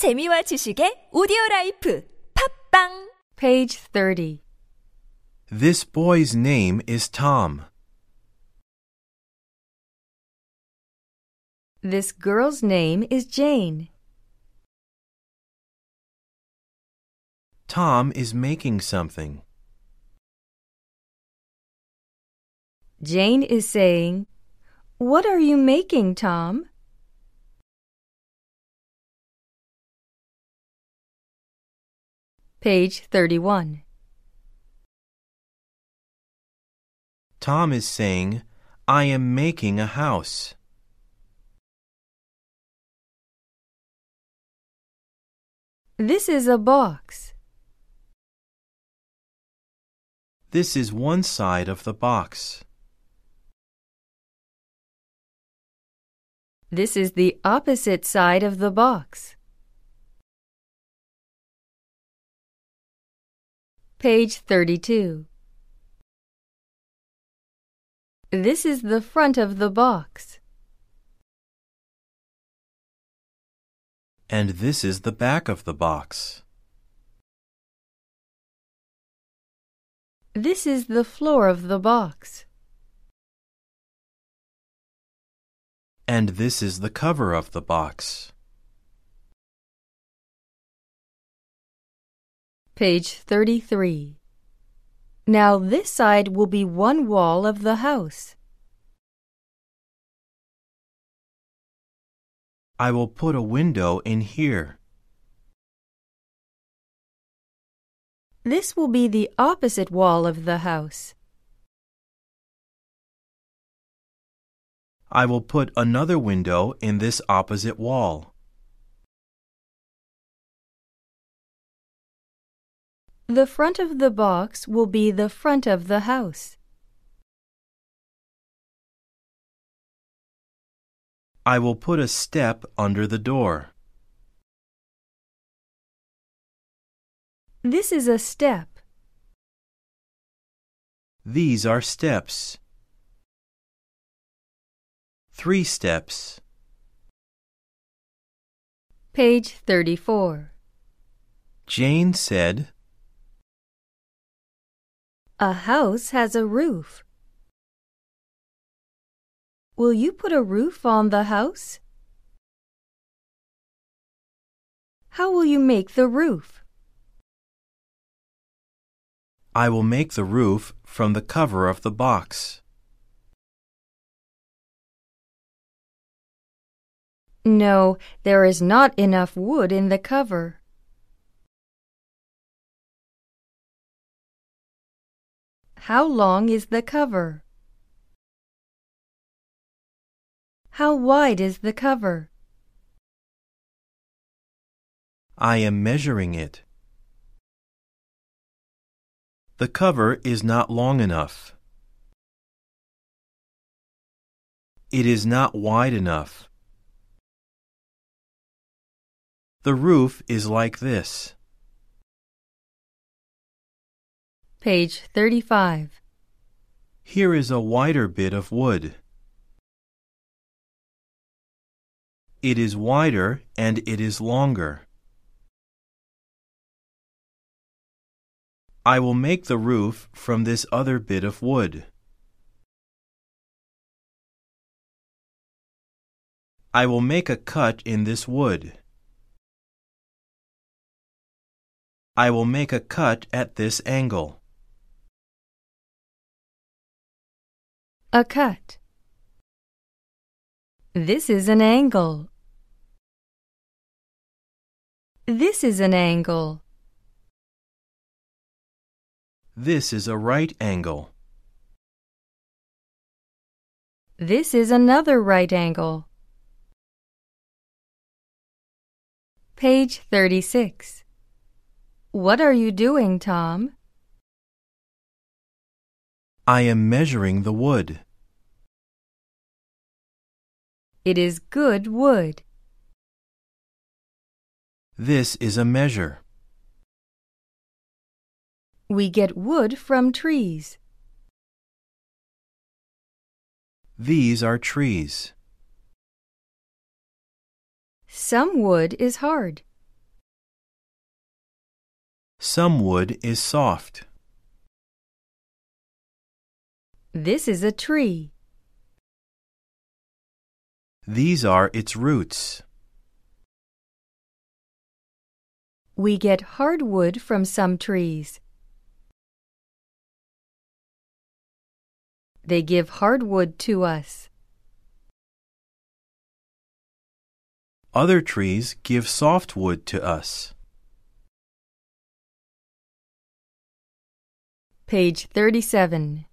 재미와 지식의 오디오 라이프 팟빵 Page 30 This boy's name is Tom. This girl's name is Jane. Tom is making something. Jane is saying, What are you making, Tom? Page 31. Tom is saying, I am making a house. This is a box. This is one side of the box. This is the opposite side of the box. Page 32. This is the front of the box. And this is the back of the box. This is the floor of the box. And this is the cover of the box. Page 33. Now this side will be one wall of the house. I will put a window in here. This will be the opposite wall of the house. I will put another window in this opposite wall. The front of the box will be the front of the house. I will put a step under the door. This is a step. These are steps. Three steps. Page 34. Jane said, A house has a roof. Will you put a roof on the house? How will you make the roof? I will make the roof from the cover of the box. No, there is not enough wood in the cover. How long is the cover? How wide is the cover? I am measuring it. The cover is not long enough. It is not wide enough. The roof is like this. Page 35. Here is a wider bit of wood. It is wider and it is longer. I will make the roof from this other bit of wood. I will make a cut in this wood. I will make a cut at this angle. A cut. This is an angle. This is an angle. This is a right angle. This is another right angle. Page 36. What are you doing, Tom? I am measuring the wood. It is good wood. This is a measure. We get wood from trees. These are trees. Some wood is hard. Some wood is soft. This is a tree. These are its roots. We get hardwood from some trees. They give hardwood to us. Other trees give softwood to us. Page 37.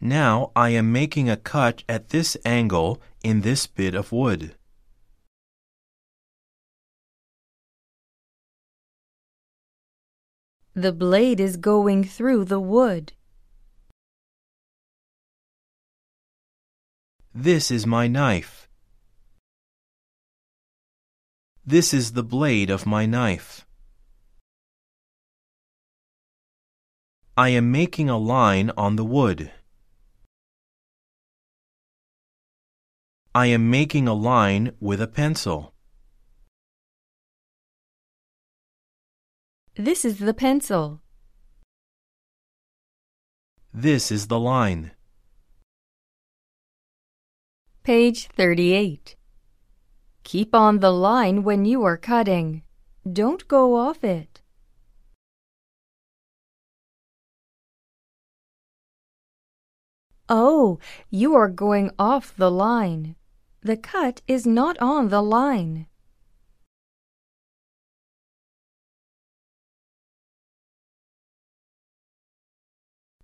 Now I am making a cut at this angle in this bit of wood. The blade is going through the wood. This is my knife. This is the blade of my knife. I am making a line on the wood. I am making a line with a pencil. This is the pencil. This is the line. Page 38. Keep on the line when you are cutting. Don't go off it. Oh, you are going off the line. The cut is not on the line.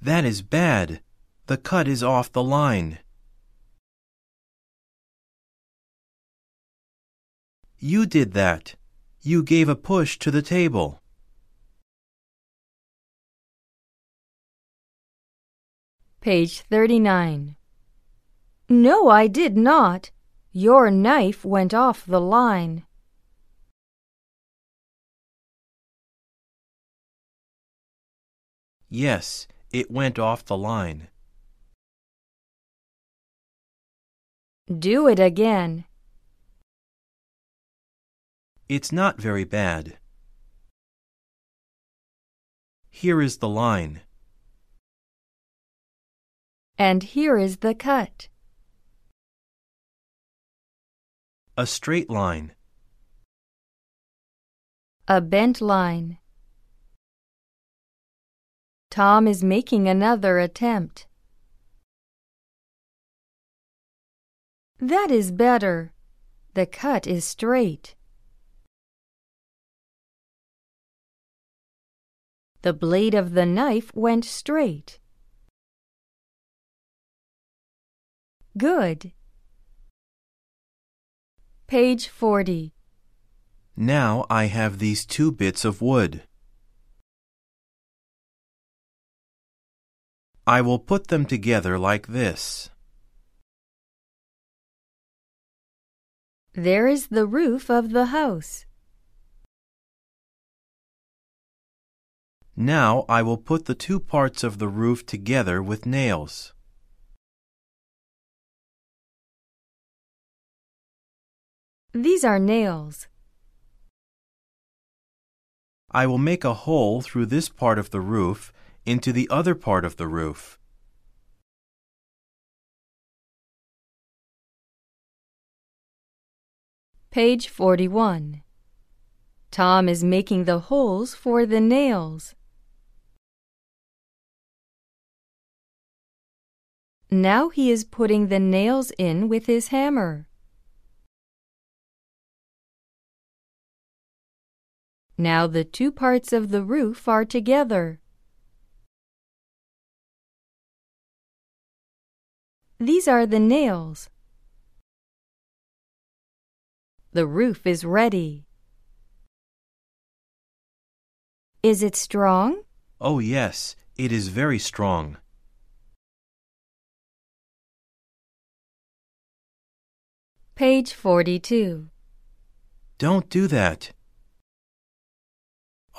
That is bad. The cut is off the line. You did that. You gave a push to the table. Page 39. No, I did not. Your knife went off the line. Yes, it went off the line. Do it again. It's not very bad. Here is the line. And here is the cut. A straight line. A bent line. Tom is making another attempt. That is better. The cut is straight. The blade of the knife went straight. Good. Page 40. Now I have these two bits of wood. I will put them together like this. There is the roof of the house. Now I will put the two parts of the roof together with nails. These are nails. I will make a hole through this part of the roof into the other part of the roof. Page 41. Tom is making the holes for the nails. Now he is putting the nails in with his hammer. Now the two parts of the roof are together. These are the nails. The roof is ready. Is it strong? Oh, yes, it is very strong. Page 42. Don't do that.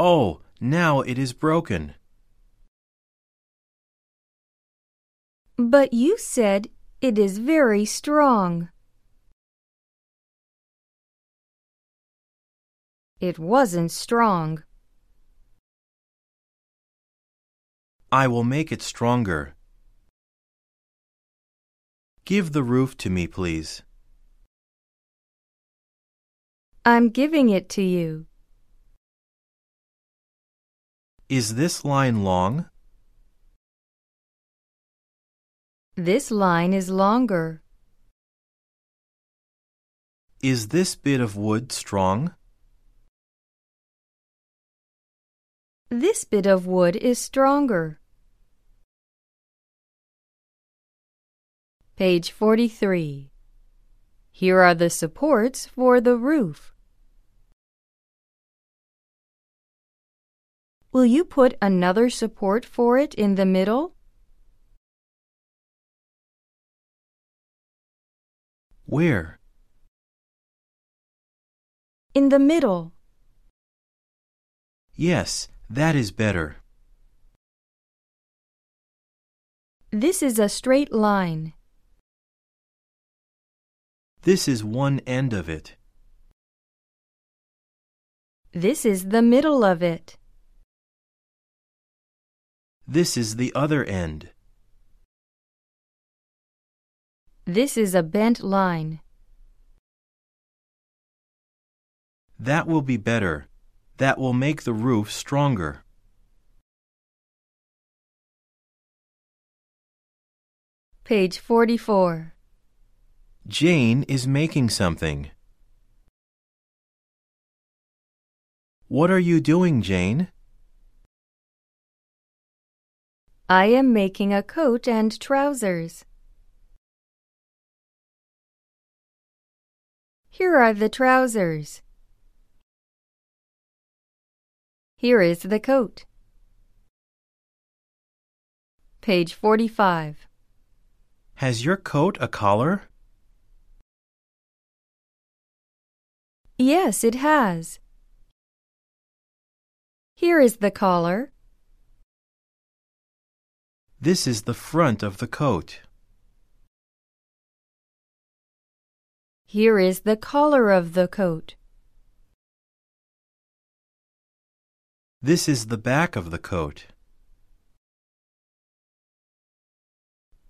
Oh, now it is broken. But you said it is very strong. It wasn't strong. I will make it stronger. Give the roof to me, please. I'm giving it to you. Is this line long? This line is longer. Is this bit of wood strong? This bit of wood is stronger. Page 43. Here are the supports for the roof. Will you put another support for it in the middle? Where? In the middle. Yes, that is better. This is a straight line. This is one end of it. This is the middle of it. This is the other end. This is a bent line. That will be better. That will make the roof stronger. Page 44. Jane is making something. What are you doing, Jane? I am making a coat and trousers. Here are the trousers. Here is the coat. Page 45. Has your coat a collar? Yes, it has. Here is the collar. This is the front of the coat. Here is the collar of the coat. This is the back of the coat.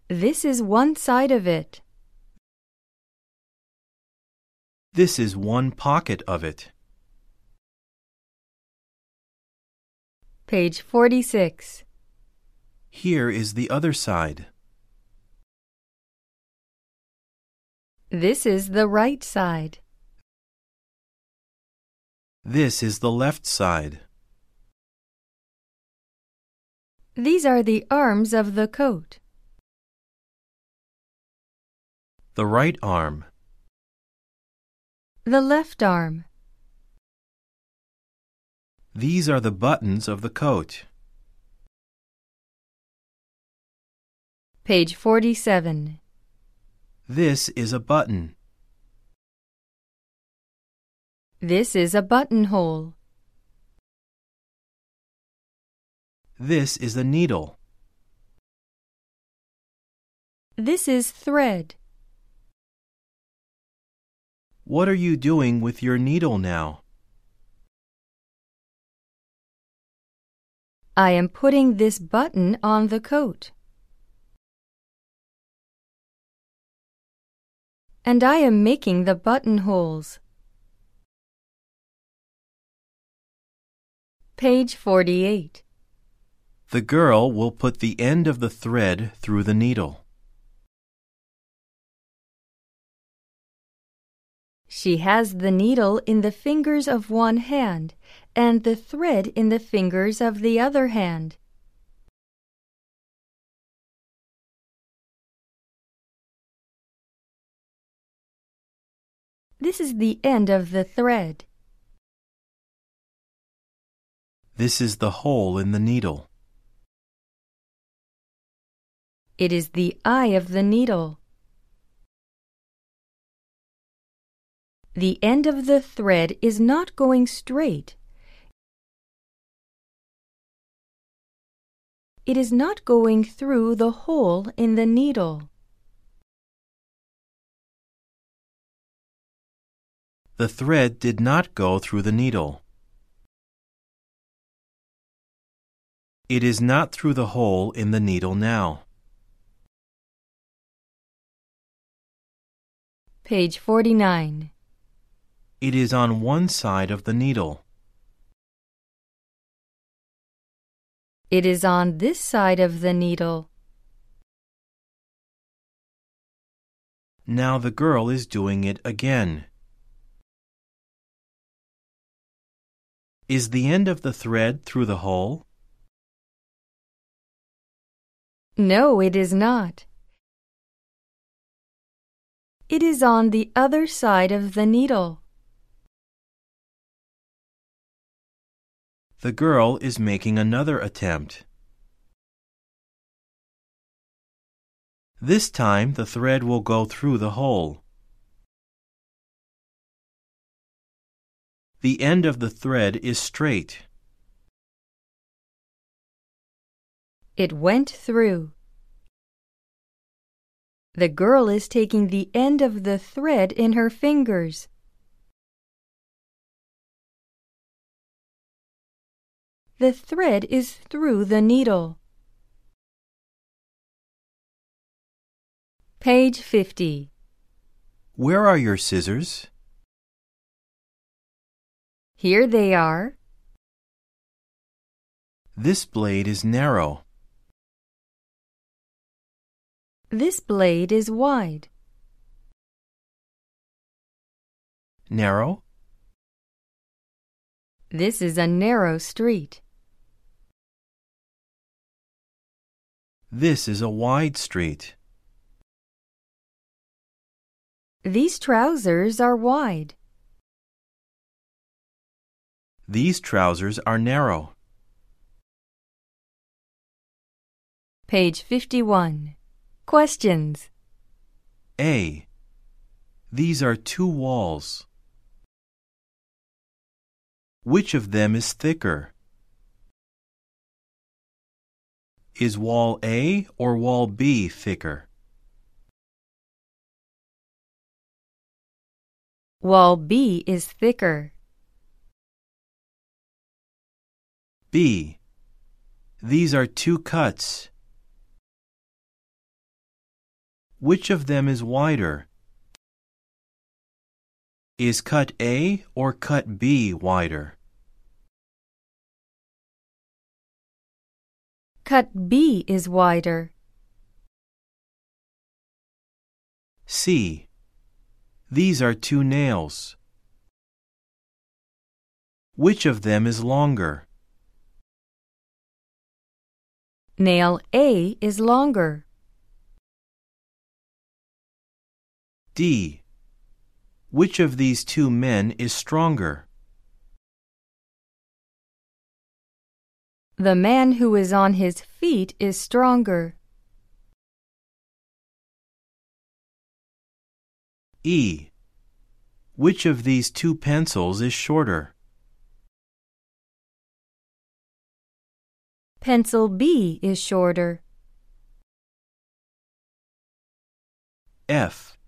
This is one side of it. This is one pocket of it. Page 46. Here is the other side. This is the right side. This is the left side. These are the arms of the coat. The right arm. The left arm. These are the buttons of the coat. Page 47. This is a button. This is a buttonhole. This is a needle. This is thread. What are you doing with your needle now? I am putting this button on the coat. And I am making the buttonholes. Page 48. The girl will put the end of the thread through the needle. She has the needle in the fingers of one hand and the thread in the fingers of the other hand. This is the end of the thread. This is the hole in the needle. It is the eye of the needle. The end of the thread is not going straight. It is not going through the hole in the needle. The thread did not go through the needle. It is not through the hole in the needle now. Page 49. It is on one side of the needle. It is on this side of the needle. Now the girl is doing it again. Is the end of the thread through the hole? No, it is not. It is on the other side of the needle. The girl is making another attempt. This time the thread will go through the hole. The end of the thread is straight. It went through. The girl is taking the end of the thread in her fingers. The thread is through the needle. Page 50. Where are your scissors? Here they are. This blade is narrow. This blade is wide. Narrow? This is a narrow street. This is a wide street. These trousers are wide. These trousers are narrow. Page 51. Questions. A. These are two walls. Which of them is thicker? Is wall A or wall B thicker? Wall B is thicker. B. These are two cuts. Which of them is wider? Is cut A or cut B wider? Cut B is wider. C. These are two nails. Which of them is longer? Nail A is longer. D. Which of these two men is stronger? The man who is on his feet is stronger. E. Which of these two pencils is shorter? Pencil B is shorter. F.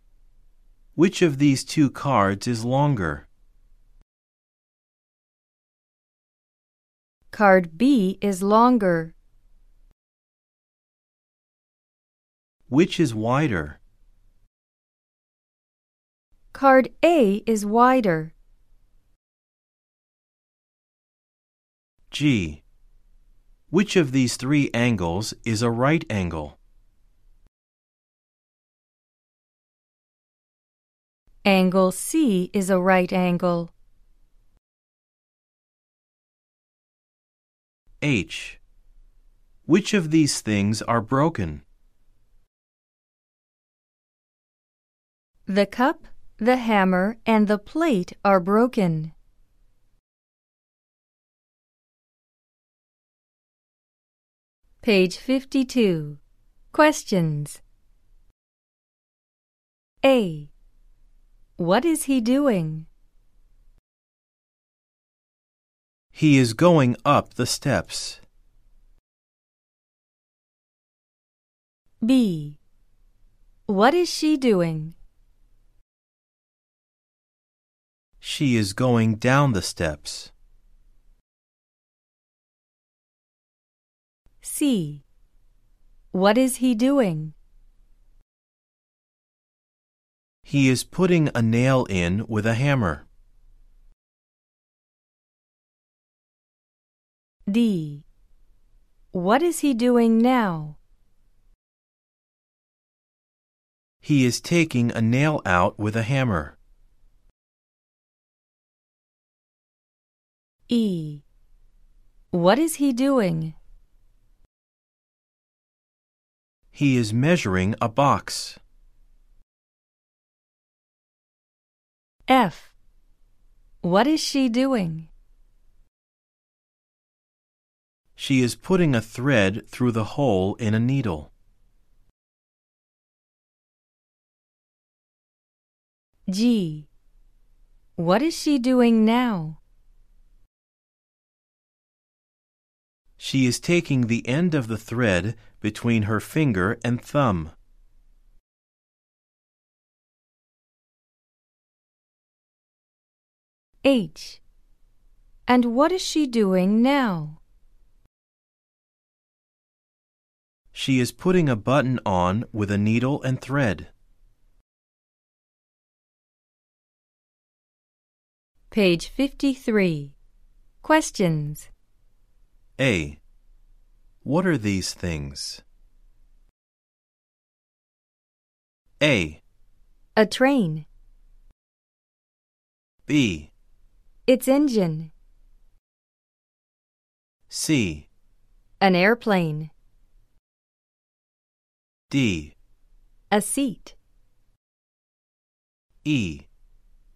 Which of these two cards is longer? Card B is longer. Which is wider? Card A is wider. G. Which of these three angles is a right angle? Angle C is a right angle. H. Which of these things are broken? The cup, the hammer, and the plate are broken. Page 52. Questions. A. What is he doing? He is going up the steps. B. What is she doing? She is going down the steps. C. What is he doing? He is putting a nail in with a hammer. D. What is he doing now? He is taking a nail out with a hammer. E. What is he doing? He is measuring a box. F. What is she doing? She is putting a thread through the hole in a needle. G. What is she doing now? She is taking the end of the thread between her finger and thumb. H. And what is she doing now? She is putting a button on with a needle and thread. Page 53. Questions. A. What are these things? A. A train. B. Its engine. C. An airplane. D. A seat. E.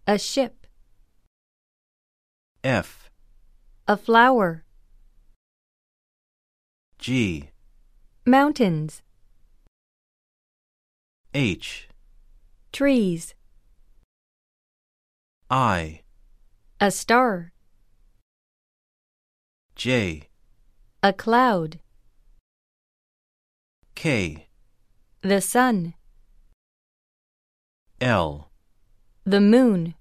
A ship. F. A flower. G. Mountains. H. Trees. I. A star. J. A cloud. K. The sun. L. The moon.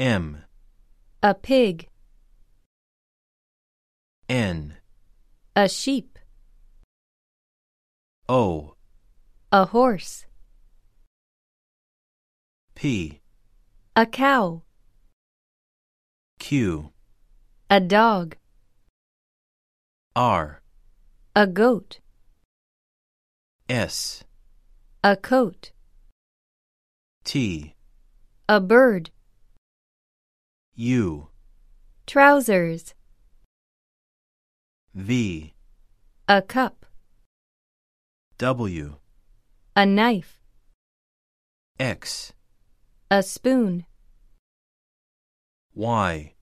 M. A pig. N. A sheep. O. A horse. P. A cow. Q. A dog. R. A goat. S. A coat. T. A bird. U. Trousers. V. A cup. W. A knife. X. A spoon. Y.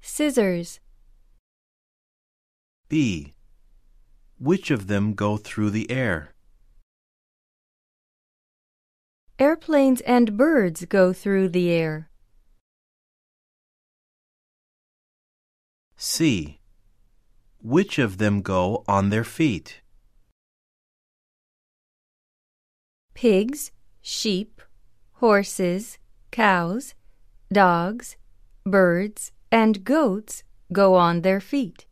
Scissors. B. Which of them go through the air? Airplanes and birds go through the air. C. Which of them go on their feet? Pigs, sheep, horses, cows, dogs, birds, and goats go on their feet.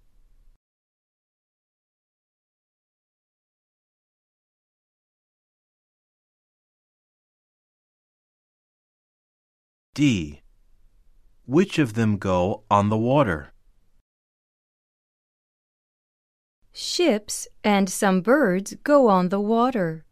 D. Which of them go on the water? Ships and some birds go on the water.